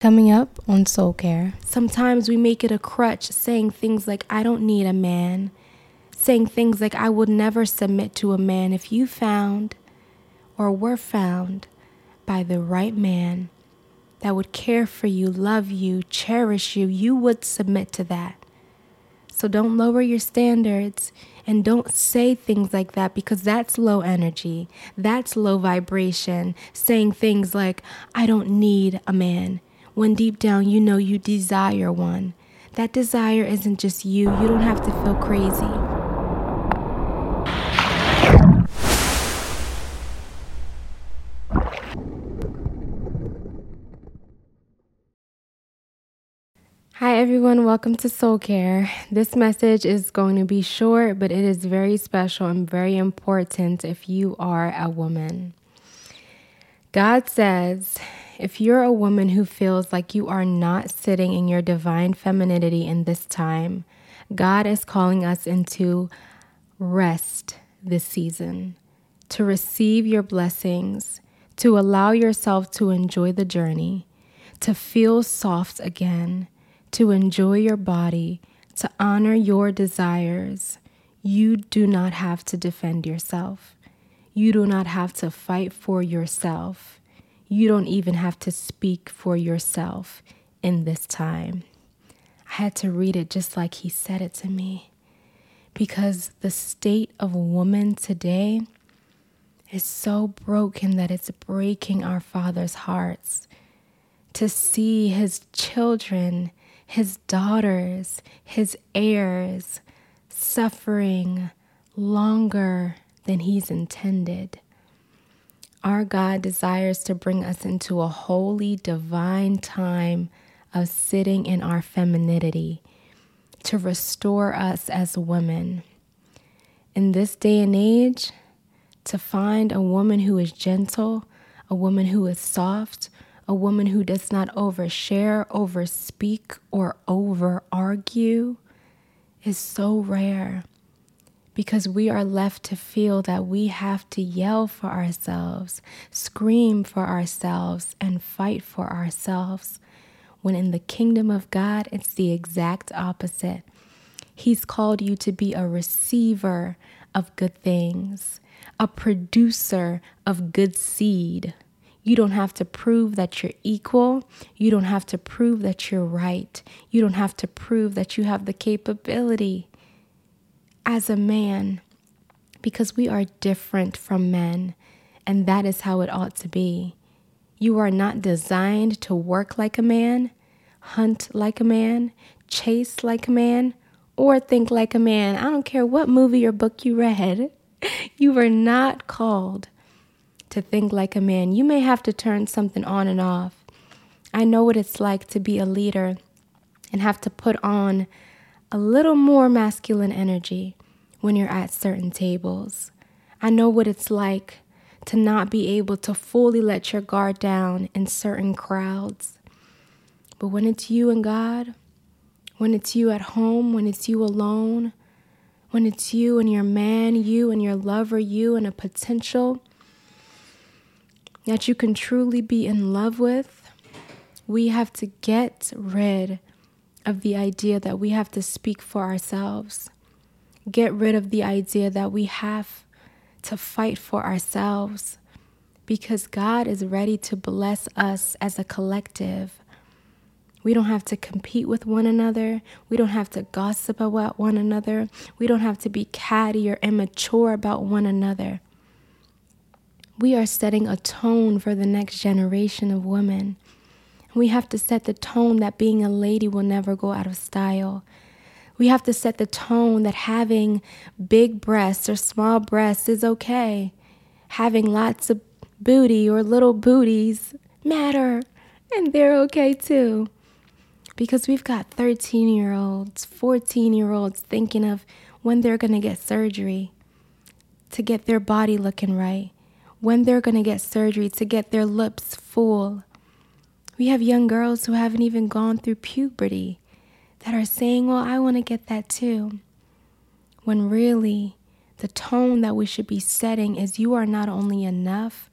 Coming up on Soul Care. Sometimes we make it a crutch saying things like, I don't need a man. Saying things like, I would never submit to a man. If you found or were found by the right man that would care for you, love you, cherish you, you would submit to that. So don't lower your standards and don't say things like that because that's low energy. That's low vibration. Saying things like, I don't need a man when deep down you know you desire one. That desire isn't just you, you don't have to feel crazy. Hi, everyone. Welcome to Soul Care. This message is going to be short, but it is very special and very important if you are a woman. God says if you're a woman who feels like you are not sitting in your divine femininity in this time, God is calling us into rest this season, to receive your blessings, to allow yourself to enjoy the journey, to feel soft again, to enjoy your body, to honor your desires. You do not have to defend yourself. You do not have to fight for yourself. You don't even have to speak for yourself in this time. I had to read it just like he said it to me. Because the state of woman today is so broken that it's breaking our Father's hearts. To see his children, his daughters, his heirs suffering longer than he's intended. Our God desires to bring us into a holy, divine time of sitting in our femininity to restore us as women. In this day and age, to find a woman who is gentle, a woman who is soft, a woman who does not overshare, overspeak, or over argue is so rare because we are left to feel that we have to yell for ourselves, scream for ourselves, and fight for ourselves. When in the kingdom of God, it's the exact opposite. He's called you to be a receiver of good things, a producer of good seed. You don't have to prove that you're equal. You don't have to prove that you're right. You don't have to prove that you have the capability as a man because we are different from men, and that is how it ought to be. You are not designed to work like a man, hunt like a man, chase like a man, or think like a man. I don't care what movie or book you read. You were not called to think like a man. You may have to turn something on and off. I know what it's like to be a leader and have to put on a little more masculine energy when you're at certain tables. I know what it's like to not be able to fully let your guard down in certain crowds. But when it's you and God, when it's you at home, when it's you alone, when it's you and your man, you and your lover, you and a potential that you can truly be in love with, we have to get rid of the idea that we have to speak for ourselves. Get rid of the idea that we have to fight for ourselves because God is ready to bless us as a collective. We don't have to compete with one another. We don't have to gossip about one another. We don't have to be catty or immature about one another. We are setting a tone for the next generation of women. We have to set the tone that being a lady will never go out of style. We have to set the tone that having big breasts or small breasts is okay. Having lots of booty or little booties matter, and they're okay too. Because we've got 13 year olds, 14 year olds thinking of when they're to get surgery to get their body looking right, when they're to get surgery to get their lips full we have young girls who haven't even gone through puberty that are saying, Well, I want to get that too. When really, the tone that we should be setting is you are not only enough,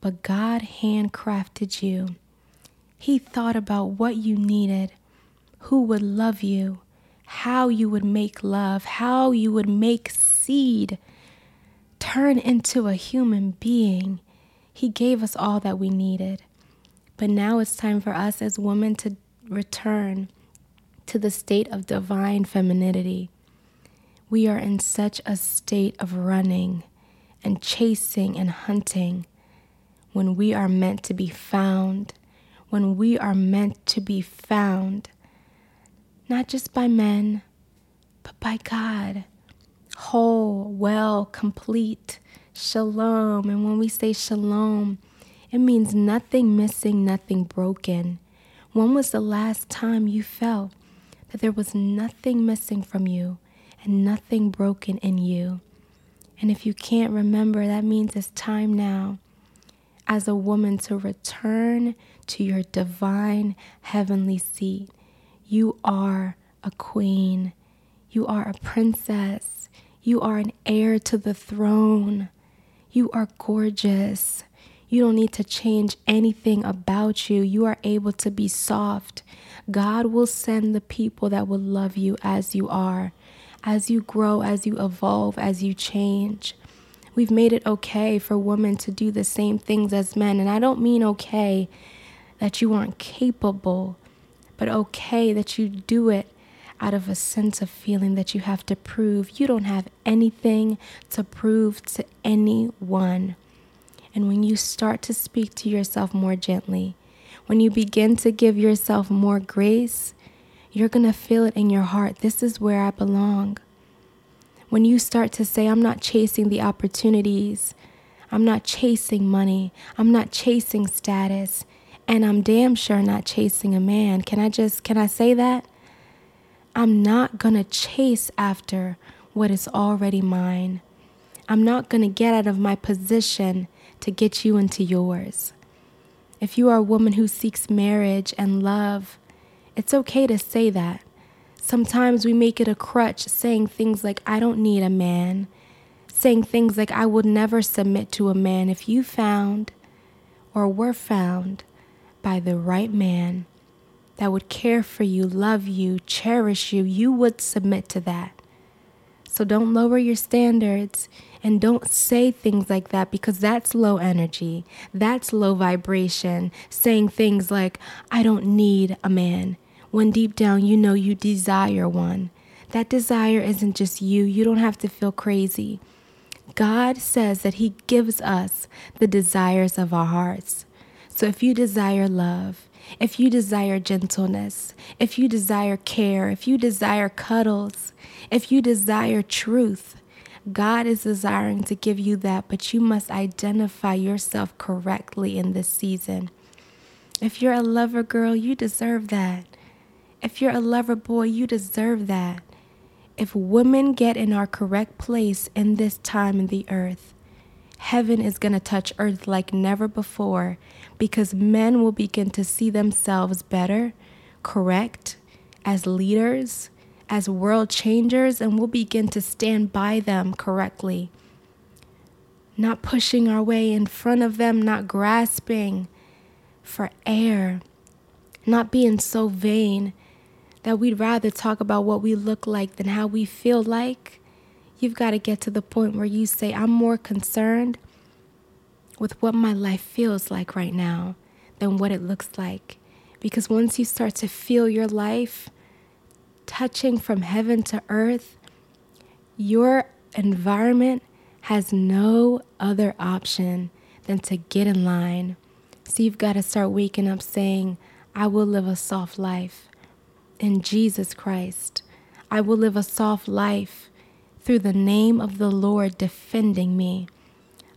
but God handcrafted you. He thought about what you needed, who would love you, how you would make love, how you would make seed turn into a human being. He gave us all that we needed. But now it's time for us as women to return to the state of divine femininity. We are in such a state of running and chasing and hunting when we are meant to be found, when we are meant to be found, not just by men, but by God. Whole, well, complete, shalom. And when we say shalom, it means nothing missing, nothing broken. When was the last time you felt that there was nothing missing from you and nothing broken in you? And if you can't remember, that means it's time now as a woman to return to your divine heavenly seat. You are a queen, you are a princess, you are an heir to the throne, you are gorgeous. You don't need to change anything about you. You are able to be soft. God will send the people that will love you as you are, as you grow, as you evolve, as you change. We've made it okay for women to do the same things as men. And I don't mean okay that you aren't capable, but okay that you do it out of a sense of feeling that you have to prove. You don't have anything to prove to anyone. And when you start to speak to yourself more gently, when you begin to give yourself more grace, you're going to feel it in your heart. This is where I belong. When you start to say, I'm not chasing the opportunities, I'm not chasing money, I'm not chasing status, and I'm damn sure not chasing a man. Can I just, can I say that? I'm not gonna chase after what is already mine. I'm not gonna get out of my position to get you into yours. If you are a woman who seeks marriage and love, it's okay to say that. Sometimes we make it a crutch, saying things like, I don't need a man, saying things like, I would never submit to a man. If you found or were found by the right man that would care for you, love you, cherish you, you would submit to that. So don't lower your standards and don't say things like that because that's low energy. That's low vibration. Saying things like, I don't need a man when deep down you know you desire one. That desire isn't just you, you don't have to feel crazy. God says that He gives us the desires of our hearts. So if you desire love, if you desire gentleness, if you desire care, if you desire cuddles, if you desire truth, God is desiring to give you that, but you must identify yourself correctly in this season. If you're a lover girl, you deserve that. If you're a lover boy, you deserve that. If women get in our correct place in this time in the earth, heaven is going to touch earth like never before because men will begin to see themselves better, correct, as leaders, as world changers, and we'll begin to stand by them correctly. Not pushing our way in front of them, not grasping for air, not being so vain that we'd rather talk about what we look like than how we feel like, you've got to get to the point where you say, I'm more concerned with what my life feels like right now than what it looks like. Because once you start to feel your life touching from heaven to earth, your environment has no other option than to get in line. So you've got to start waking up saying, I will live a soft life in Jesus Christ. I will live a soft life through the name of the Lord defending me.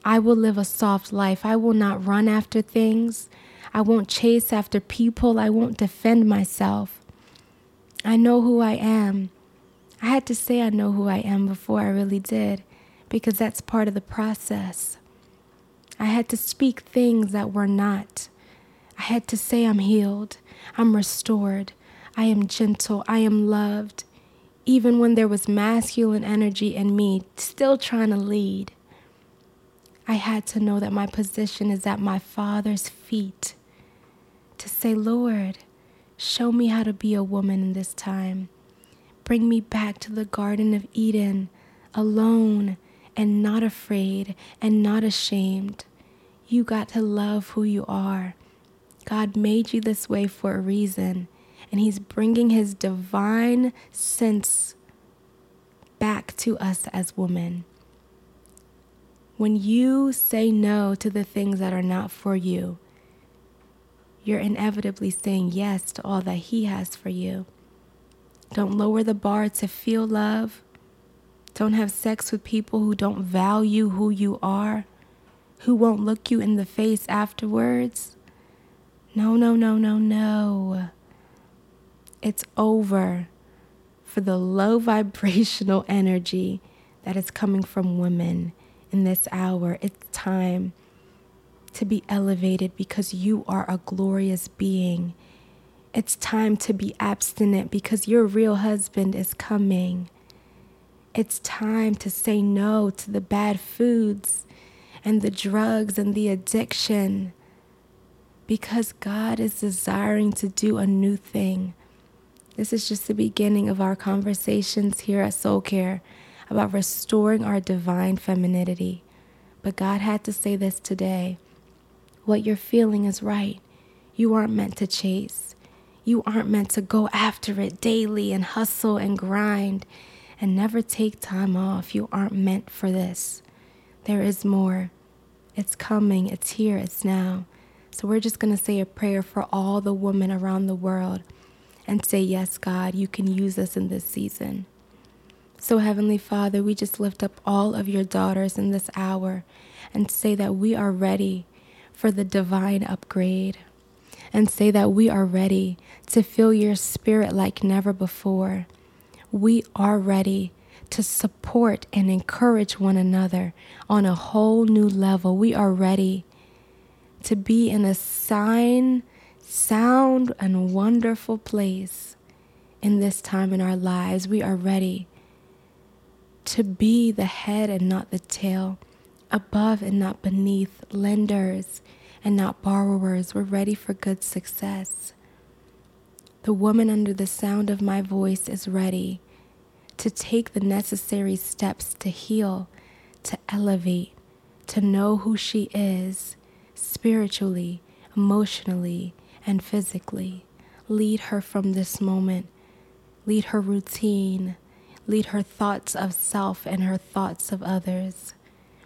I will live a soft life. I will not run after things. I won't chase after people. I won't defend myself. I know who I am. I had to say I know who I am before I really did, because that's part of the process. I had to speak things that were not. I had to say I'm healed, I'm restored, I am gentle. I am loved. Even when there was masculine energy in me, still trying to lead, I had to know that my position is at my Father's feet, to say, Lord, show me how to be a woman in this time. Bring me back to the Garden of Eden, alone and not afraid and not ashamed. You got to love who you are. God made you this way for a reason, and He's bringing His divine sense back to us as women. When you say no to the things that are not for you, you're inevitably saying yes to all that He has for you. Don't lower the bar to feel love. Don't have sex with people who don't value who you are, who won't look you in the face afterwards. No, no, no, no, no. It's over for the low vibrational energy that is coming from women in this hour. It's time to be elevated because you are a glorious being. It's time to be abstinent because your real husband is coming. It's time to say no to the bad foods and the drugs and the addiction because God is desiring to do a new thing. This is just the beginning of our conversations here at Soul Care about restoring our divine femininity. But God had to say this today. What you're feeling is right. You aren't meant to chase. You aren't meant to go after it daily and hustle and grind and never take time off. You aren't meant for this. There is more. It's coming, it's here, it's now. So we're just going to say a prayer for all the women around the world and say, Yes, God, you can use us in this season. So, Heavenly Father, we just lift up all of your daughters in this hour and say that we are ready for the divine upgrade and say that we are ready to feel your spirit like never before. We are ready to support and encourage one another on a whole new level. We are ready to be in a sign sound and wonderful place in this time in our lives. We are ready to be the head and not the tail, above and not beneath, lenders and not borrowers. We're ready for good success. The woman under the sound of my voice is ready to take the necessary steps to heal, to elevate, to know who she is spiritually, emotionally, and physically. Lead her from this moment. Lead her routine. Lead her thoughts of self and her thoughts of others.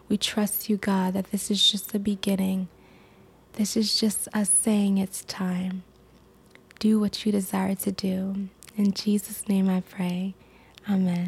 We trust you, God, that this is just the beginning. This is just us saying it's time. Do what you desire to do. In Jesus' name I pray. Amen.